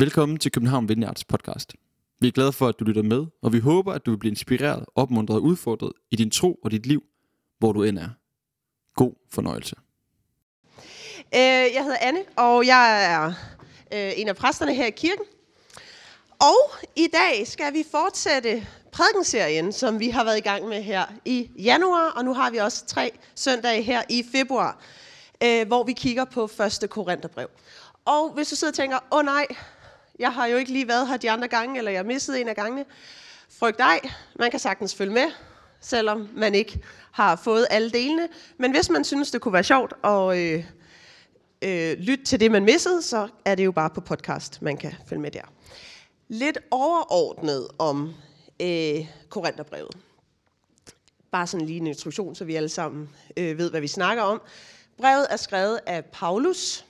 Velkommen til København Vineyards podcast. Vi er glade for, at du lytter med, og vi håber, at du vil blive inspireret, opmuntret og udfordret i din tro og dit liv, hvor du end er. God fornøjelse. Øh, jeg hedder Anne, og jeg er øh, en af præsterne her i kirken. Og i dag skal vi fortsætte prædikenserien, som vi har været i gang med her i januar, og nu har vi også tre søndage her i februar, øh, hvor vi kigger på første Korintherbrev. Og hvis du sidder og tænker, åh oh, nej, jeg har jo ikke lige været her de andre gange, eller jeg har misset en af gangene. Frygt ej, man kan sagtens følge med, selvom man ikke har fået alle delene. Men hvis man synes, det kunne være sjovt at øh, øh, lytte til det, man missede, så er det jo bare på podcast, man kan følge med der. Lidt overordnet om øh, Korintherbrevet. Bare sådan lige en introduktion, så vi alle sammen øh, ved, hvad vi snakker om. Brevet er skrevet af Paulus,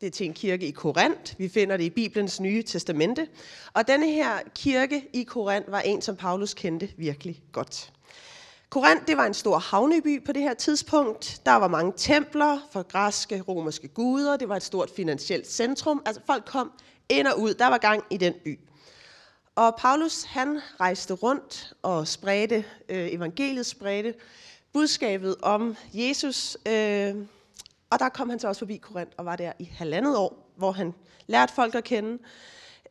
det er til en kirke i Korinth. Vi finder det i Bibelens nye testamente. Og denne her kirke i Korinth var en, som Paulus kendte virkelig godt. Korinth det var en stor havneby på det her tidspunkt. Der var mange templer for græske, romerske guder. Det var et stort finansielt centrum. Altså folk kom ind og ud. Der var gang i den by. Og Paulus han rejste rundt og spredte øh, evangeliet, spredte budskabet om Jesus øh, og der kom han så også forbi Korinth og var der i halvandet år, hvor han lærte folk at kende,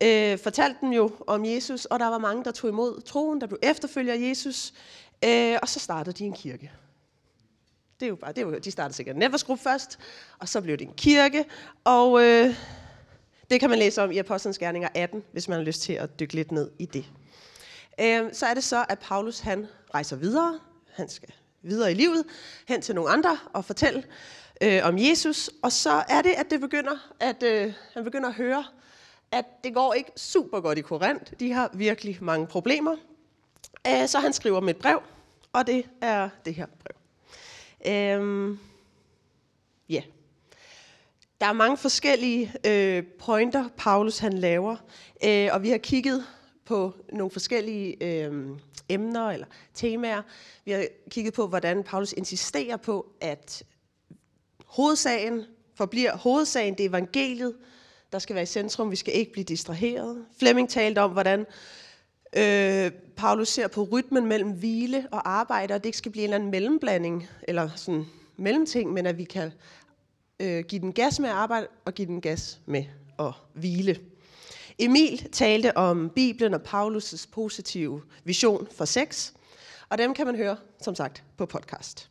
øh, fortalte dem jo om Jesus, og der var mange, der tog imod troen, der blev efterfølger Jesus, øh, og så startede de en kirke. Det er jo bare, det er jo, de startede sikkert en Group først, og så blev det en kirke, og øh, det kan man læse om i Apostlenes Gerninger 18, hvis man har lyst til at dykke lidt ned i det. Øh, så er det så, at Paulus han rejser videre, han skal videre i livet, hen til nogle andre og fortælle øh, om Jesus. Og så er det, at det begynder, at øh, han begynder at høre, at det går ikke super godt i Korinth. De har virkelig mange problemer. Øh, så han skriver med et brev, og det er det her brev. Øh, ja. Yeah. Der er mange forskellige øh, pointer, Paulus han laver, øh, og vi har kigget på nogle forskellige øh, emner eller temaer. Vi har kigget på, hvordan Paulus insisterer på, at hovedsagen forbliver hovedsagen, det er evangeliet, der skal være i centrum. Vi skal ikke blive distraheret. Flemming talte om, hvordan øh, Paulus ser på rytmen mellem hvile og arbejde, og det ikke skal blive en eller anden mellemblanding, eller sådan mellemting, men at vi kan øh, give den gas med at arbejde, og give den gas med at hvile. Emil talte om Bibelen og Paulus' positive vision for sex, og dem kan man høre, som sagt, på podcast.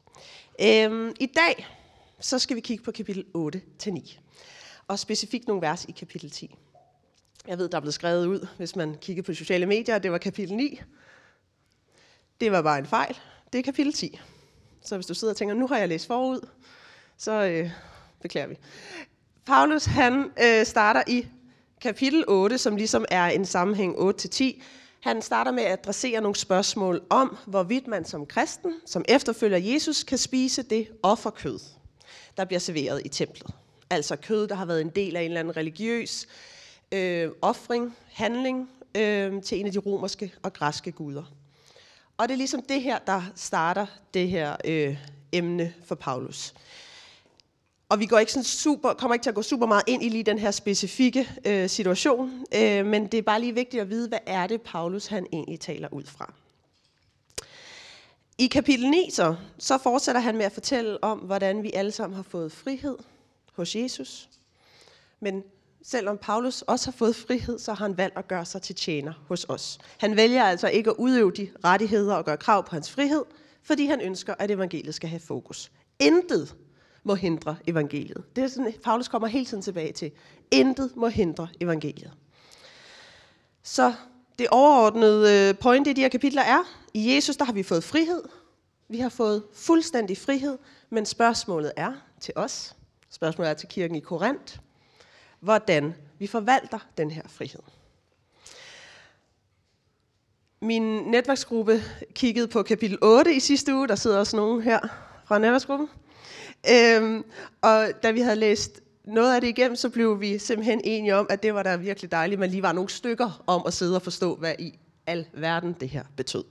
Øhm, I dag så skal vi kigge på kapitel 8-9, og specifikt nogle vers i kapitel 10. Jeg ved, der er blevet skrevet ud, hvis man kigger på sociale medier, at det var kapitel 9. Det var bare en fejl. Det er kapitel 10. Så hvis du sidder og tænker, nu har jeg læst forud, så øh, beklager vi. Paulus han øh, starter i kapitel 8, som ligesom er en sammenhæng 8-10. Han starter med at adressere nogle spørgsmål om, hvorvidt man som kristen, som efterfølger Jesus, kan spise det offerkød, der bliver serveret i templet. Altså kød, der har været en del af en eller anden religiøs øh, offring, handling øh, til en af de romerske og græske guder. Og det er ligesom det her, der starter det her øh, emne for Paulus. Og vi går ikke sådan super, kommer ikke til at gå super meget ind i lige den her specifikke øh, situation, øh, men det er bare lige vigtigt at vide, hvad er det, Paulus han egentlig taler ud fra. I kapitel 9 så, så fortsætter han med at fortælle om, hvordan vi alle sammen har fået frihed hos Jesus. Men selvom Paulus også har fået frihed, så har han valgt at gøre sig til tjener hos os. Han vælger altså ikke at udøve de rettigheder og gøre krav på hans frihed, fordi han ønsker, at evangeliet skal have fokus. Intet må hindre evangeliet. Det er sådan, Paulus kommer hele tiden tilbage til. Intet må hindre evangeliet. Så det overordnede øh, point i de her kapitler er, i Jesus der har vi fået frihed. Vi har fået fuldstændig frihed, men spørgsmålet er til os, spørgsmålet er til kirken i Korinth, hvordan vi forvalter den her frihed. Min netværksgruppe kiggede på kapitel 8 i sidste uge. Der sidder også nogen her fra netværksgruppen. Øhm, og da vi havde læst noget af det igennem, så blev vi simpelthen enige om, at det var da virkelig dejligt, men lige var nogle stykker om at sidde og forstå, hvad i al verden det her betød.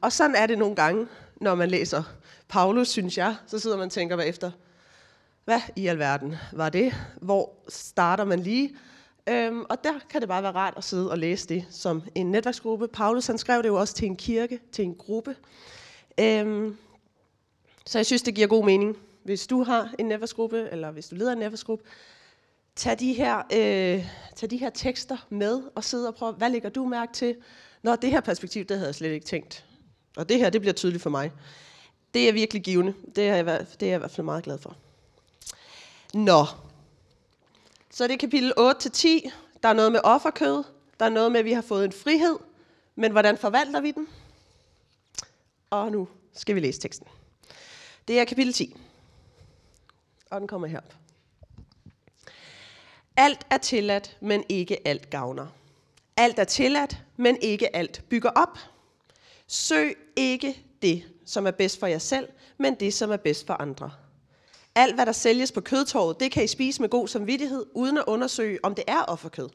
Og sådan er det nogle gange, når man læser Paulus, synes jeg, så sidder man og tænker efter, hvad i alverden var det? Hvor starter man lige? Øhm, og der kan det bare være rart at sidde og læse det som en netværksgruppe. Paulus han skrev det jo også til en kirke, til en gruppe. Øhm, så jeg synes, det giver god mening, hvis du har en netværksgruppe, eller hvis du leder en netværksgruppe, tag de her, øh, tag de her tekster med og sidde og prøve, hvad lægger du mærke til? Når det her perspektiv, det havde jeg slet ikke tænkt. Og det her, det bliver tydeligt for mig. Det er virkelig givende. Det er, jeg, det er jeg i hvert fald meget glad for. Nå. Så det er kapitel 8-10. Der er noget med offerkød. Der er noget med, at vi har fået en frihed. Men hvordan forvalter vi den? Og nu skal vi læse teksten. Det er kapitel 10. Og den kommer herop. Alt er tilladt, men ikke alt gavner. Alt er tilladt, men ikke alt bygger op. Søg ikke det, som er bedst for jer selv, men det, som er bedst for andre. Alt, hvad der sælges på kødtorvet, det kan I spise med god samvittighed, uden at undersøge, om det er offerkød.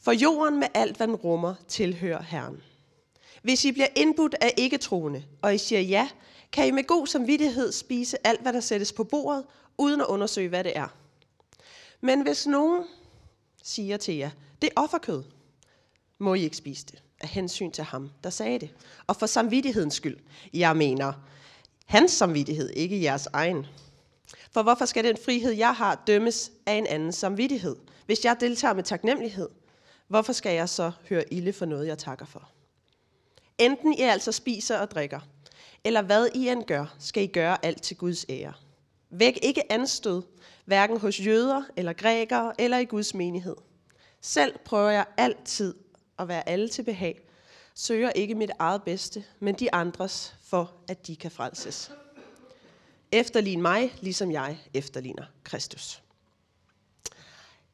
For jorden med alt, hvad den rummer, tilhører Herren. Hvis I bliver indbudt af ikke-troende, og I siger ja, kan I med god samvittighed spise alt, hvad der sættes på bordet, uden at undersøge, hvad det er. Men hvis nogen siger til jer, det er offerkød, må I ikke spise det af hensyn til ham, der sagde det. Og for samvittighedens skyld. Jeg mener, hans samvittighed, ikke jeres egen. For hvorfor skal den frihed, jeg har, dømmes af en anden samvittighed? Hvis jeg deltager med taknemmelighed, hvorfor skal jeg så høre ilde for noget, jeg takker for? Enten I altså spiser og drikker, eller hvad I end gør, skal I gøre alt til Guds ære. Væk ikke anstød, hverken hos jøder eller grækere eller i Guds menighed. Selv prøver jeg altid at være alle til behag, søger ikke mit eget bedste, men de andres, for at de kan frelses. Efterlign mig, ligesom jeg efterligner Kristus.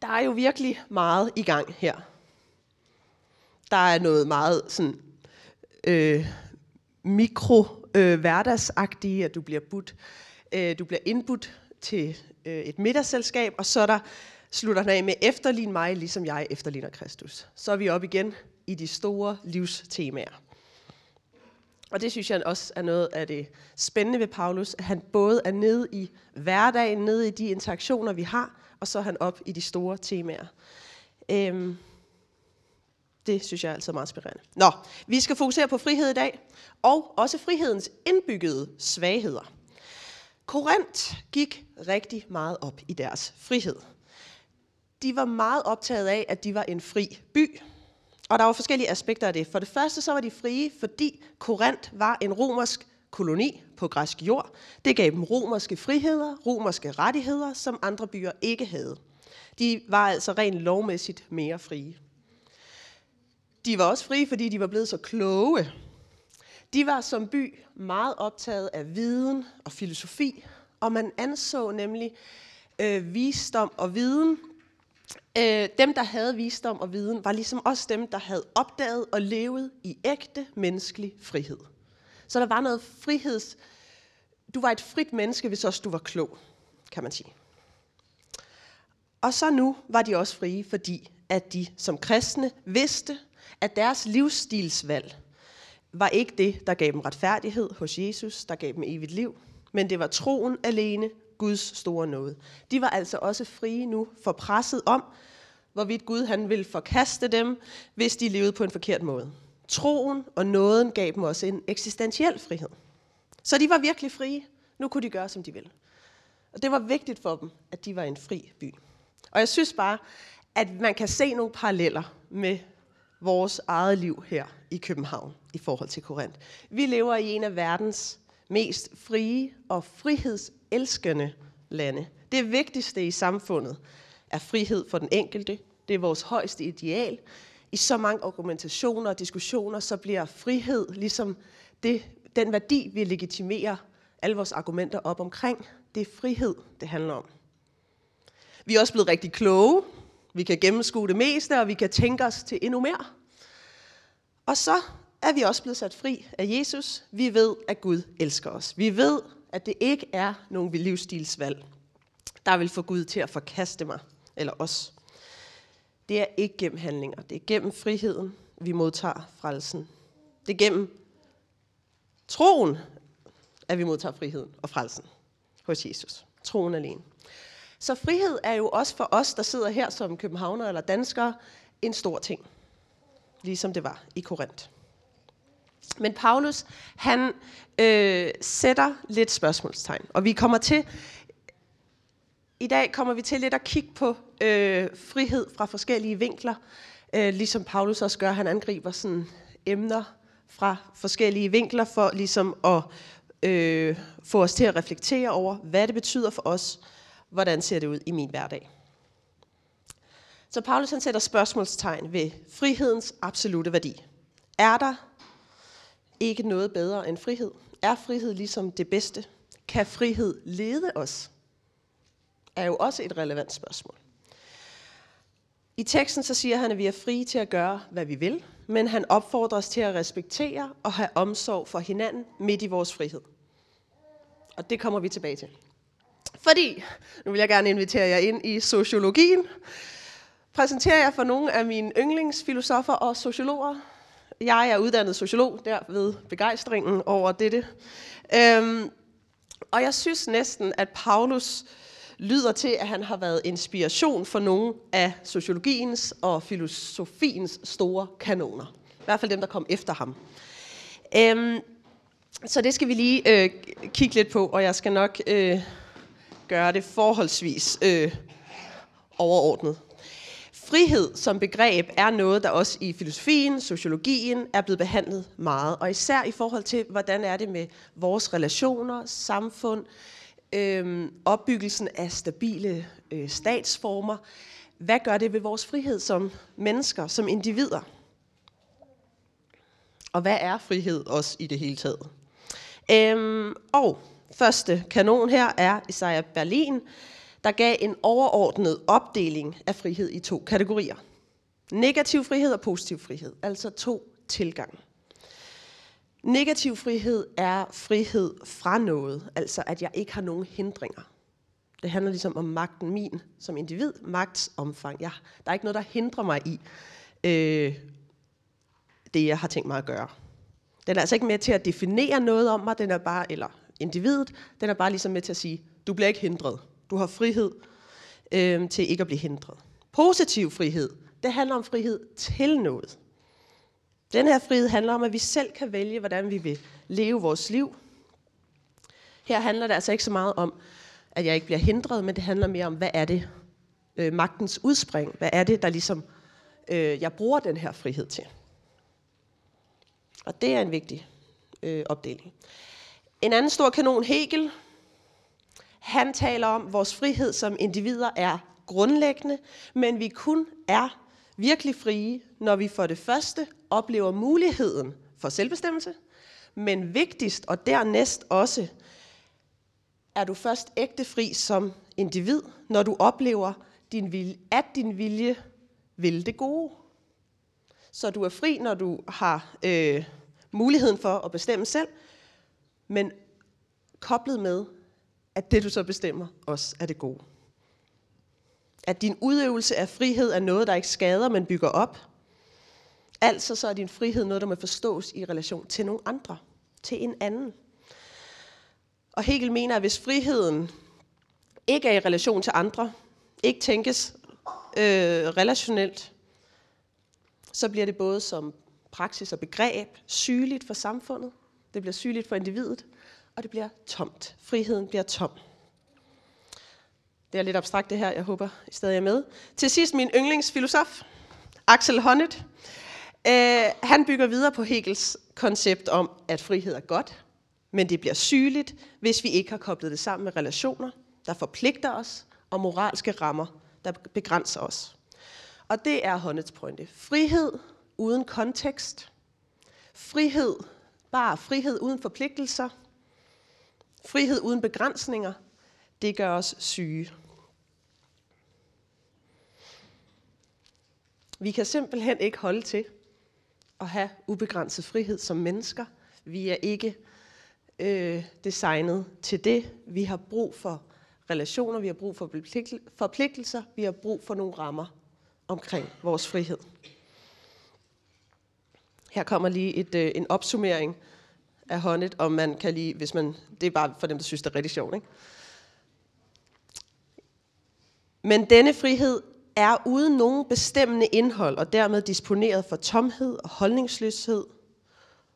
Der er jo virkelig meget i gang her. Der er noget meget sådan, øh, mikro øh, hverdagsagtige, at du bliver budt, øh, du bliver indbudt til øh, et middagsselskab, og så er der slutter han af med efterlign mig, ligesom jeg efterligner Kristus. Så er vi op igen i de store livstemaer. Og det synes jeg også er noget af det spændende ved Paulus, at han både er nede i hverdagen, nede i de interaktioner, vi har, og så er han op i de store temaer. Øhm, det synes jeg er altid meget inspirerende. Nå, vi skal fokusere på frihed i dag, og også frihedens indbyggede svagheder. Korinth gik rigtig meget op i deres frihed de var meget optaget af, at de var en fri by. Og der var forskellige aspekter af det. For det første så var de frie, fordi Korinth var en romersk koloni på græsk jord. Det gav dem romerske friheder, romerske rettigheder, som andre byer ikke havde. De var altså rent lovmæssigt mere frie. De var også frie, fordi de var blevet så kloge. De var som by meget optaget af viden og filosofi, og man anså nemlig øh, visdom og viden Øh, dem, der havde visdom og viden, var ligesom også dem, der havde opdaget og levet i ægte menneskelig frihed. Så der var noget friheds... Du var et frit menneske, hvis også du var klog, kan man sige. Og så nu var de også frie, fordi at de som kristne vidste, at deres livsstilsvalg var ikke det, der gav dem retfærdighed hos Jesus, der gav dem evigt liv, men det var troen alene, Guds store nåde. De var altså også frie nu for presset om, hvorvidt Gud han ville forkaste dem, hvis de levede på en forkert måde. Troen og nåden gav dem også en eksistentiel frihed. Så de var virkelig frie. Nu kunne de gøre, som de ville. Og det var vigtigt for dem, at de var en fri by. Og jeg synes bare, at man kan se nogle paralleller med vores eget liv her i København i forhold til Korinth. Vi lever i en af verdens mest frie og frihedselskende lande. Det vigtigste i samfundet er frihed for den enkelte. Det er vores højeste ideal. I så mange argumentationer og diskussioner, så bliver frihed ligesom det, den værdi, vi legitimerer alle vores argumenter op omkring. Det er frihed, det handler om. Vi er også blevet rigtig kloge. Vi kan gennemskue det meste, og vi kan tænke os til endnu mere. Og så er vi også blevet sat fri af Jesus. Vi ved, at Gud elsker os. Vi ved, at det ikke er nogen livsstilsvalg, der vil få Gud til at forkaste mig eller os. Det er ikke gennem handlinger. Det er gennem friheden, vi modtager frelsen. Det er gennem troen, at vi modtager friheden og frelsen hos Jesus. Troen alene. Så frihed er jo også for os, der sidder her som københavner eller danskere, en stor ting. Ligesom det var i Korinth. Men Paulus, han øh, sætter lidt spørgsmålstegn. Og vi kommer til, i dag kommer vi til lidt at kigge på øh, frihed fra forskellige vinkler. Øh, ligesom Paulus også gør, han angriber sådan emner fra forskellige vinkler for ligesom at øh, få os til at reflektere over, hvad det betyder for os, hvordan ser det ud i min hverdag. Så Paulus han sætter spørgsmålstegn ved frihedens absolute værdi. Er der ikke noget bedre end frihed? Er frihed ligesom det bedste? Kan frihed lede os? Er jo også et relevant spørgsmål. I teksten så siger han, at vi er frie til at gøre, hvad vi vil, men han opfordrer os til at respektere og have omsorg for hinanden midt i vores frihed. Og det kommer vi tilbage til. Fordi, nu vil jeg gerne invitere jer ind i sociologien, præsenterer jeg for nogle af mine yndlingsfilosofer og sociologer. Jeg er uddannet sociolog, der ved begejstringen over dette. Øhm, og jeg synes næsten, at Paulus lyder til, at han har været inspiration for nogle af sociologiens og filosofiens store kanoner. I hvert fald dem, der kom efter ham. Øhm, så det skal vi lige øh, kigge lidt på, og jeg skal nok øh, gøre det forholdsvis øh, overordnet. Frihed som begreb er noget, der også i filosofien, sociologien er blevet behandlet meget, og især i forhold til, hvordan er det med vores relationer, samfund, øh, opbyggelsen af stabile øh, statsformer. Hvad gør det ved vores frihed som mennesker, som individer? Og hvad er frihed også i det hele taget? Øhm, og første kanon her er Isaiah Berlin, der gav en overordnet opdeling af frihed i to kategorier. Negativ frihed og positiv frihed, altså to tilgange. Negativ frihed er frihed fra noget, altså at jeg ikke har nogen hindringer. Det handler ligesom om magten min som individ, magts omfang. Jeg, der er ikke noget, der hindrer mig i øh, det, jeg har tænkt mig at gøre. Den er altså ikke med til at definere noget om mig, den er bare, eller individet, den er bare ligesom med til at sige, du bliver ikke hindret. Du har frihed øh, til ikke at blive hindret. Positiv frihed, det handler om frihed til noget. Den her frihed handler om, at vi selv kan vælge, hvordan vi vil leve vores liv. Her handler det altså ikke så meget om, at jeg ikke bliver hindret, men det handler mere om, hvad er det øh, magtens udspring? Hvad er det, der ligesom øh, jeg bruger den her frihed til? Og det er en vigtig øh, opdeling. En anden stor kanon, Hegel, han taler om, at vores frihed som individer er grundlæggende, men vi kun er virkelig frie, når vi for det første oplever muligheden for selvbestemmelse, men vigtigst og dernæst også, er du først ægte fri som individ, når du oplever, din vilje, at din vilje vil det gode. Så du er fri, når du har øh, muligheden for at bestemme selv, men koblet med, at det du så bestemmer også er det gode. At din udøvelse af frihed er noget, der ikke skader, men bygger op. Altså så er din frihed noget, der må forstås i relation til nogle andre, til en anden. Og Hegel mener, at hvis friheden ikke er i relation til andre, ikke tænkes øh, relationelt, så bliver det både som praksis og begreb sygeligt for samfundet, det bliver sygeligt for individet, og det bliver tomt. Friheden bliver tom. Det er lidt abstrakt det her, jeg håber I stadig er med. Til sidst min yndlingsfilosof, Axel Honneth. Øh, han bygger videre på Hegels koncept om, at frihed er godt, men det bliver sygeligt, hvis vi ikke har koblet det sammen med relationer, der forpligter os, og moralske rammer, der begrænser os. Og det er Honneths pointe. Frihed uden kontekst. Frihed, bare frihed uden forpligtelser. Frihed uden begrænsninger. Det gør os syge. Vi kan simpelthen ikke holde til at have ubegrænset frihed som mennesker. Vi er ikke øh, designet til det. Vi har brug for relationer, vi har brug for forpligtelser, vi har brug for nogle rammer omkring vores frihed. Her kommer lige et, øh, en opsummering af Honnet, om man kan lige, hvis man, det er bare for dem, der synes, det er rigtig sjovt. Ikke? Men denne frihed er uden nogen bestemmende indhold og dermed disponeret for tomhed og holdningsløshed,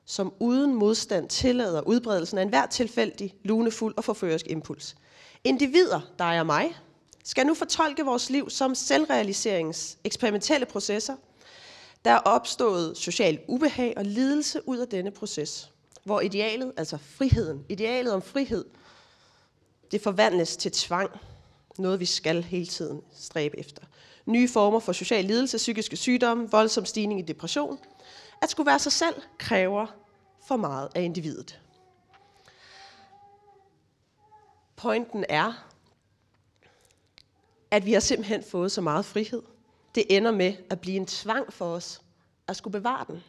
som uden modstand tillader udbredelsen af enhver tilfældig, lunefuld og forførisk impuls. Individer, dig og mig, skal nu fortolke vores liv som selvrealiseringens eksperimentelle processer, der er opstået social ubehag og lidelse ud af denne proces, hvor idealet, altså friheden, idealet om frihed, det forvandles til tvang, noget vi skal hele tiden stræbe efter. Nye former for social lidelse, psykiske sygdomme, voldsom stigning i depression. At skulle være sig selv kræver for meget af individet. Pointen er, at vi har simpelthen fået så meget frihed. Det ender med at blive en tvang for os at skulle bevare den.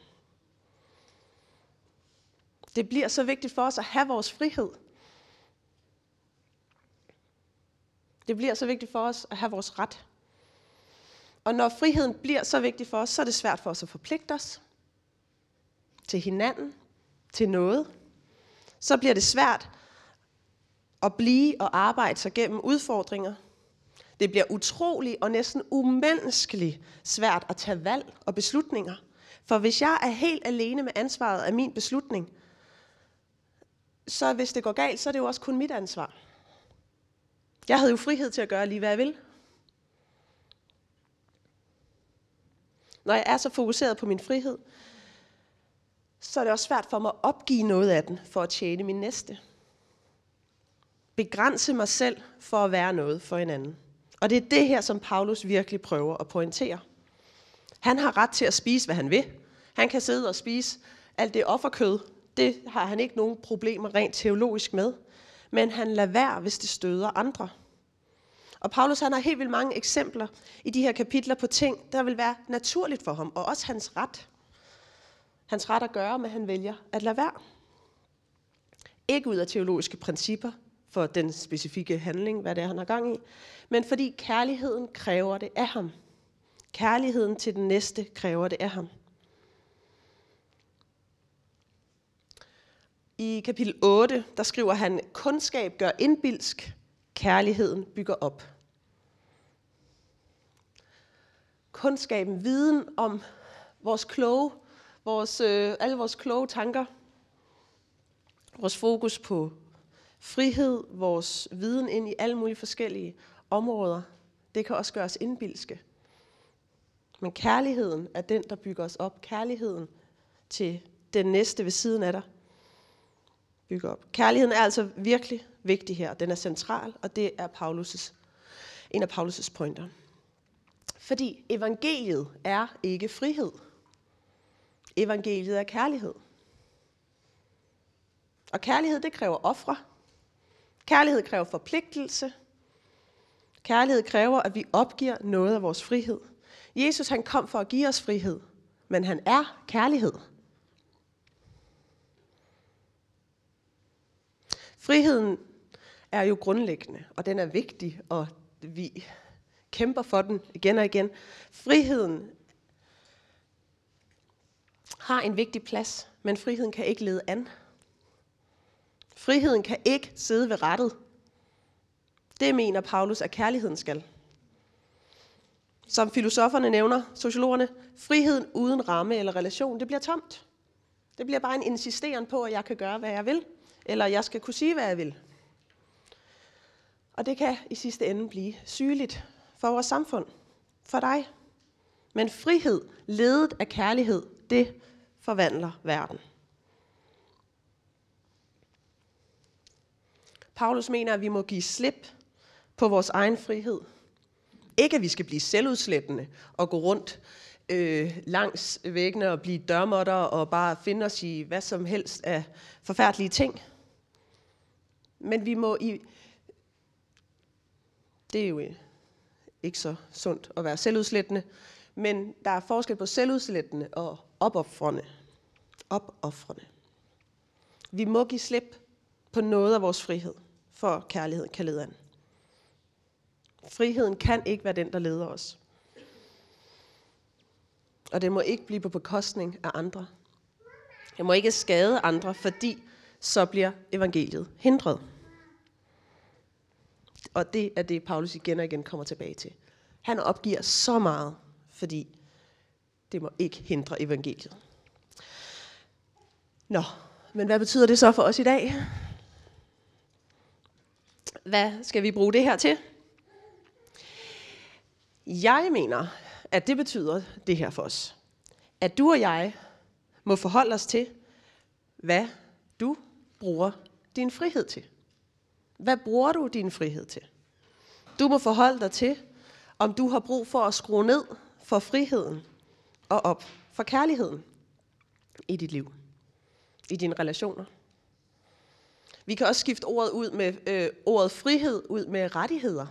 Det bliver så vigtigt for os at have vores frihed. Det bliver så vigtigt for os at have vores ret. Og når friheden bliver så vigtig for os, så er det svært for os at forpligte os til hinanden, til noget. Så bliver det svært at blive og arbejde sig gennem udfordringer. Det bliver utrolig og næsten umenneskeligt svært at tage valg og beslutninger. For hvis jeg er helt alene med ansvaret af min beslutning, så hvis det går galt, så er det jo også kun mit ansvar. Jeg havde jo frihed til at gøre lige, hvad jeg vil. Når jeg er så fokuseret på min frihed, så er det også svært for mig at opgive noget af den for at tjene min næste. Begrænse mig selv for at være noget for en anden. Og det er det her, som Paulus virkelig prøver at pointere. Han har ret til at spise, hvad han vil. Han kan sidde og spise alt det offerkød. Det har han ikke nogen problemer rent teologisk med. Men han lader være, hvis det støder andre. Og Paulus han har helt vildt mange eksempler i de her kapitler på ting, der vil være naturligt for ham, og også hans ret. Hans ret at gøre, men han vælger at lade være. Ikke ud af teologiske principper for den specifikke handling, hvad det er, han har gang i, men fordi kærligheden kræver det af ham. Kærligheden til den næste kræver det af ham. I kapitel 8, der skriver han, kundskab gør indbilsk, kærligheden bygger op. Kundskaben, viden om vores kloge, vores, øh, alle vores kloge tanker, vores fokus på frihed, vores viden ind i alle mulige forskellige områder, det kan også gøre os indbilske. Men kærligheden er den, der bygger os op. Kærligheden til den næste ved siden af dig bygger op. Kærligheden er altså virkelig vigtig her. Den er central, og det er Paulus' en af Paulus' pointer. Fordi evangeliet er ikke frihed. Evangeliet er kærlighed. Og kærlighed, det kræver ofre. Kærlighed kræver forpligtelse. Kærlighed kræver, at vi opgiver noget af vores frihed. Jesus han kom for at give os frihed, men han er kærlighed. Friheden er jo grundlæggende, og den er vigtig, og vi kæmper for den igen og igen. Friheden har en vigtig plads, men friheden kan ikke lede an. Friheden kan ikke sidde ved rettet. Det mener Paulus, at kærligheden skal. Som filosoferne nævner, sociologerne, friheden uden ramme eller relation, det bliver tomt. Det bliver bare en insisteren på, at jeg kan gøre, hvad jeg vil, eller jeg skal kunne sige, hvad jeg vil. Og det kan i sidste ende blive sygeligt for vores samfund, for dig. Men frihed, ledet af kærlighed, det forvandler verden. Paulus mener, at vi må give slip på vores egen frihed. Ikke at vi skal blive selvudslættende og gå rundt øh, langs væggene og blive dørmåtter og bare finde os i hvad som helst af forfærdelige ting. Men vi må i... Det er jo øh, ikke så sundt at være selvudslættende, men der er forskel på selvudslættende og opoffrende. Opoffrende. Vi må give slip på noget af vores frihed, for kærligheden kan lede an. Friheden kan ikke være den, der leder os. Og det må ikke blive på bekostning af andre. Jeg må ikke skade andre, fordi så bliver evangeliet hindret. Og det er det, Paulus igen og igen kommer tilbage til. Han opgiver så meget, fordi det må ikke hindre evangeliet. Nå, men hvad betyder det så for os i dag? Hvad skal vi bruge det her til? Jeg mener, at det betyder det her for os. At du og jeg må forholde os til, hvad du bruger din frihed til. Hvad bruger du din frihed til? Du må forholde dig til, om du har brug for at skrue ned for friheden og op for kærligheden i dit liv, i dine relationer. Vi kan også skifte ordet ud med øh, ordet frihed ud med rettigheder.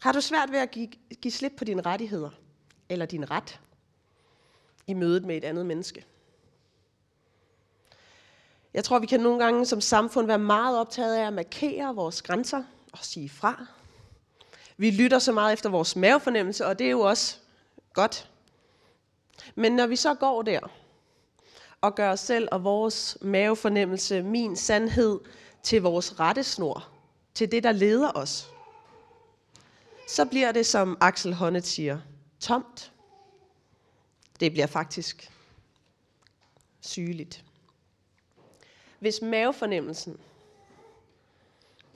Har du svært ved at give, give slip på dine rettigheder eller din ret i mødet med et andet menneske? Jeg tror, vi kan nogle gange som samfund være meget optaget af at markere vores grænser og sige fra. Vi lytter så meget efter vores mavefornemmelse, og det er jo også godt. Men når vi så går der og gør os selv og vores mavefornemmelse, min sandhed, til vores rettesnor, til det, der leder os, så bliver det, som Axel Honneth siger, tomt. Det bliver faktisk sygeligt. Hvis mavefornemmelsen,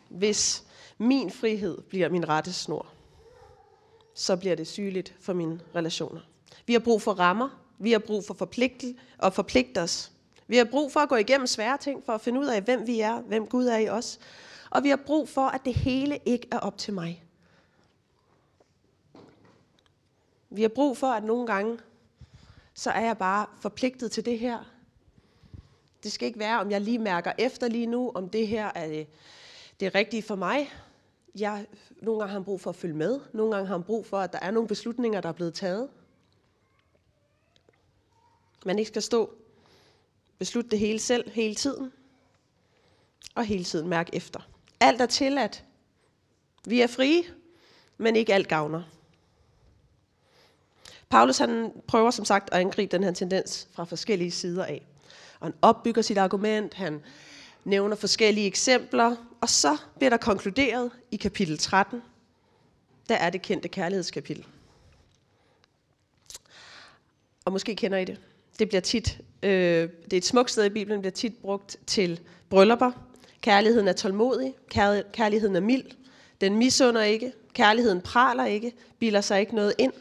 hvis min frihed bliver min rettesnor, så bliver det sygeligt for mine relationer. Vi har brug for rammer, vi har brug for forpligtel og forpligte os. Vi har brug for at gå igennem svære ting, for at finde ud af, hvem vi er, hvem Gud er i os. Og vi har brug for, at det hele ikke er op til mig. Vi har brug for, at nogle gange, så er jeg bare forpligtet til det her. Det skal ikke være, om jeg lige mærker efter lige nu, om det her er det, det rigtige for mig. Jeg, nogle gange har han brug for at følge med. Nogle gange har han brug for, at der er nogle beslutninger, der er blevet taget. Man ikke skal stå, beslutte det hele selv, hele tiden. Og hele tiden mærke efter. Alt er tilladt. Vi er frie, men ikke alt gavner. Paulus han prøver som sagt at angribe den her tendens fra forskellige sider af. Og han opbygger sit argument, han nævner forskellige eksempler, og så bliver der konkluderet i kapitel 13, der er det kendte kærlighedskapitel. Og måske kender I det. Det bliver tit, øh, det er et smukt sted i Bibelen, bliver tit brugt til bryllupper. Kærligheden er tålmodig, kærligheden er mild, den misunder ikke, kærligheden praler ikke, bilder sig ikke noget ind,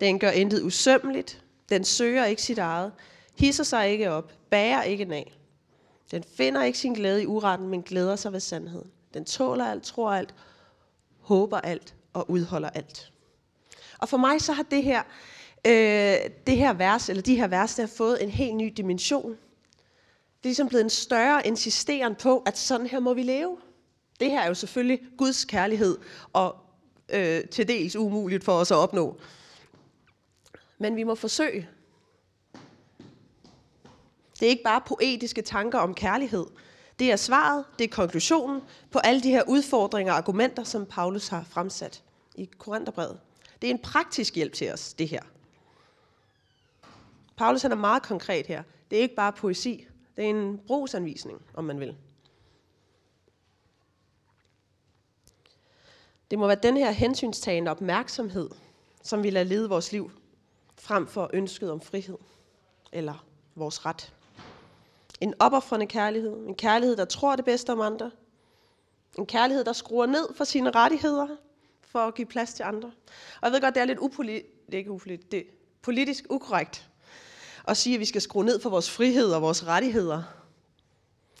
den gør intet usømmeligt, den søger ikke sit eget, hisser sig ikke op, bærer ikke af. Den finder ikke sin glæde i uretten, men glæder sig ved sandheden. Den tåler alt, tror alt, håber alt og udholder alt. Og for mig så har det her, øh, det her vers, eller de her vers, der har fået en helt ny dimension. Det er ligesom blevet en større insisteren på, at sådan her må vi leve. Det her er jo selvfølgelig Guds kærlighed, og øh, til dels umuligt for os at opnå. Men vi må forsøge. Det er ikke bare poetiske tanker om kærlighed. Det er svaret, det er konklusionen på alle de her udfordringer og argumenter, som Paulus har fremsat i Korintherbrevet. Det er en praktisk hjælp til os, det her. Paulus han er meget konkret her. Det er ikke bare poesi. Det er en brugsanvisning, om man vil. Det må være den her hensynstagende opmærksomhed, som vi lader lede vores liv, frem for ønsket om frihed eller vores ret. En opoffrende kærlighed. En kærlighed, der tror det bedste om andre. En kærlighed, der skruer ned for sine rettigheder for at give plads til andre. Og jeg ved godt, det er lidt upoli- det er ikke upoli- det er politisk ukorrekt og sige, at vi skal skrue ned for vores frihed og vores rettigheder.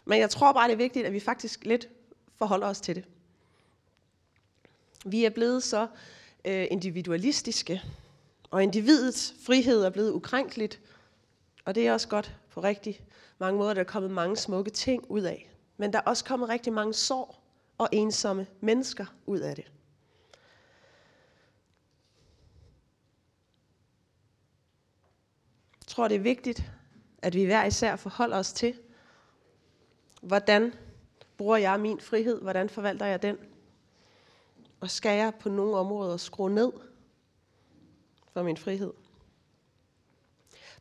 Men jeg tror bare, det er vigtigt, at vi faktisk lidt forholder os til det. Vi er blevet så øh, individualistiske, og individets frihed er blevet ukrænkeligt, og det er også godt på rigtig mange måder. Der er kommet mange smukke ting ud af. Men der er også kommet rigtig mange sår og ensomme mennesker ud af det. Tror, det er vigtigt, at vi hver især forholder os til, hvordan bruger jeg min frihed, hvordan forvalter jeg den, og skal jeg på nogle områder skrue ned for min frihed.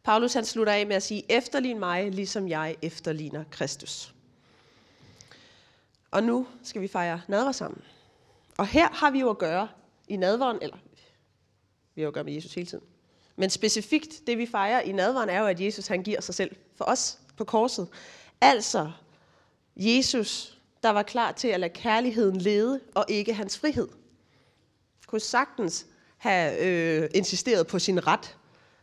Paulus han slutter af med at sige, efterlign mig, ligesom jeg efterligner Kristus. Og nu skal vi fejre nadver sammen. Og her har vi jo at gøre i nadveren, eller vi har jo at gøre med Jesus hele tiden. Men specifikt det vi fejrer i nadveren er jo, at Jesus han giver sig selv for os på korset. Altså Jesus, der var klar til at lade kærligheden lede, og ikke hans frihed. Kunne sagtens have øh, insisteret på sin ret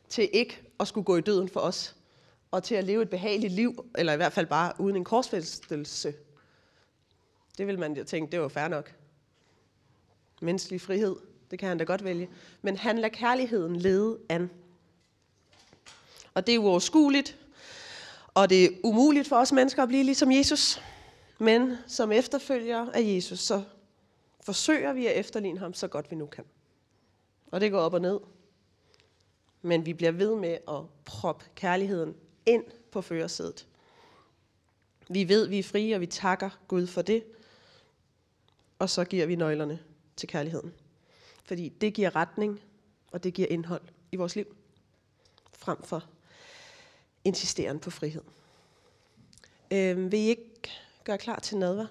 til ikke at skulle gå i døden for os, og til at leve et behageligt liv, eller i hvert fald bare uden en korsfæstelse. Det vil man jo tænke, det var fair nok. Menneskelig frihed, det kan han da godt vælge. Men han lader kærligheden lede an. Og det er uoverskueligt, og det er umuligt for os mennesker at blive ligesom Jesus. Men som efterfølgere af Jesus, så forsøger vi at efterligne ham så godt vi nu kan. Og det går op og ned. Men vi bliver ved med at proppe kærligheden ind på førersædet. Vi ved, vi er frie, og vi takker Gud for det. Og så giver vi nøglerne til kærligheden. Fordi det giver retning, og det giver indhold i vores liv. Frem for insisteren på frihed. Øh, vil I ikke gøre klar til nadver?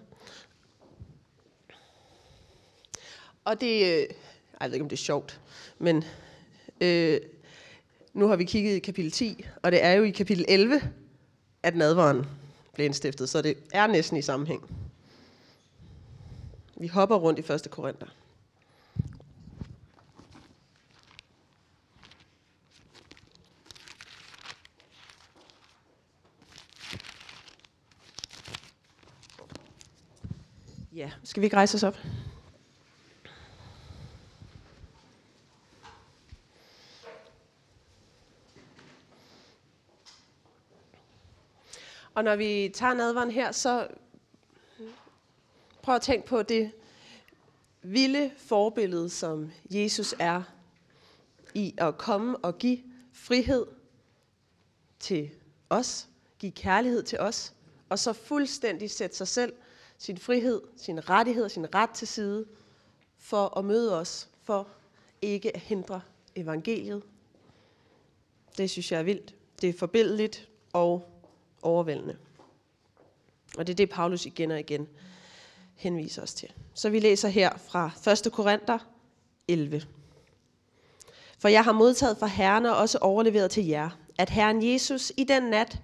Og det, øh, jeg ved ikke om det er sjovt, men øh, nu har vi kigget i kapitel 10, og det er jo i kapitel 11, at nadveren blev indstiftet, så det er næsten i sammenhæng. Vi hopper rundt i første Korinther. Ja, skal vi ikke rejse os op? Og når vi tager nadveren her, så prøv at tænke på det vilde forbillede, som Jesus er i at komme og give frihed til os, give kærlighed til os, og så fuldstændig sætte sig selv, sin frihed, sin rettighed, sin ret til side, for at møde os, for ikke at hindre evangeliet. Det synes jeg er vildt. Det er forbilledeligt og overvældende. Og det er det, Paulus igen og igen henviser os til. Så vi læser her fra 1. Korinther 11. For jeg har modtaget fra Herren og også overleveret til jer, at Herren Jesus i den nat,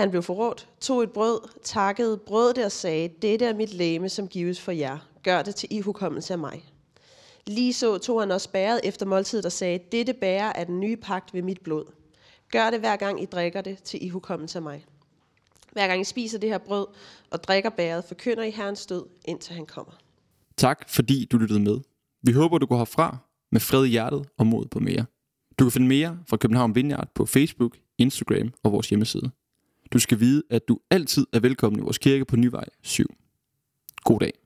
han blev forrådt, tog et brød, takkede, brød det og sagde, dette er mit læme, som gives for jer. Gør det til ihukommelse af mig. Lige så tog han også bæret efter måltidet og sagde, dette bærer er den nye pagt ved mit blod. Gør det hver gang I drikker det til ihukommelse af mig. Hver gang I spiser det her brød og drikker bæret, forkynder I Herrens død, indtil han kommer. Tak fordi du lyttede med. Vi håber, du går herfra med fred i hjertet og mod på mere. Du kan finde mere fra København Vineyard på Facebook, Instagram og vores hjemmeside. Du skal vide, at du altid er velkommen i vores kirke på Nyvej 7. God dag.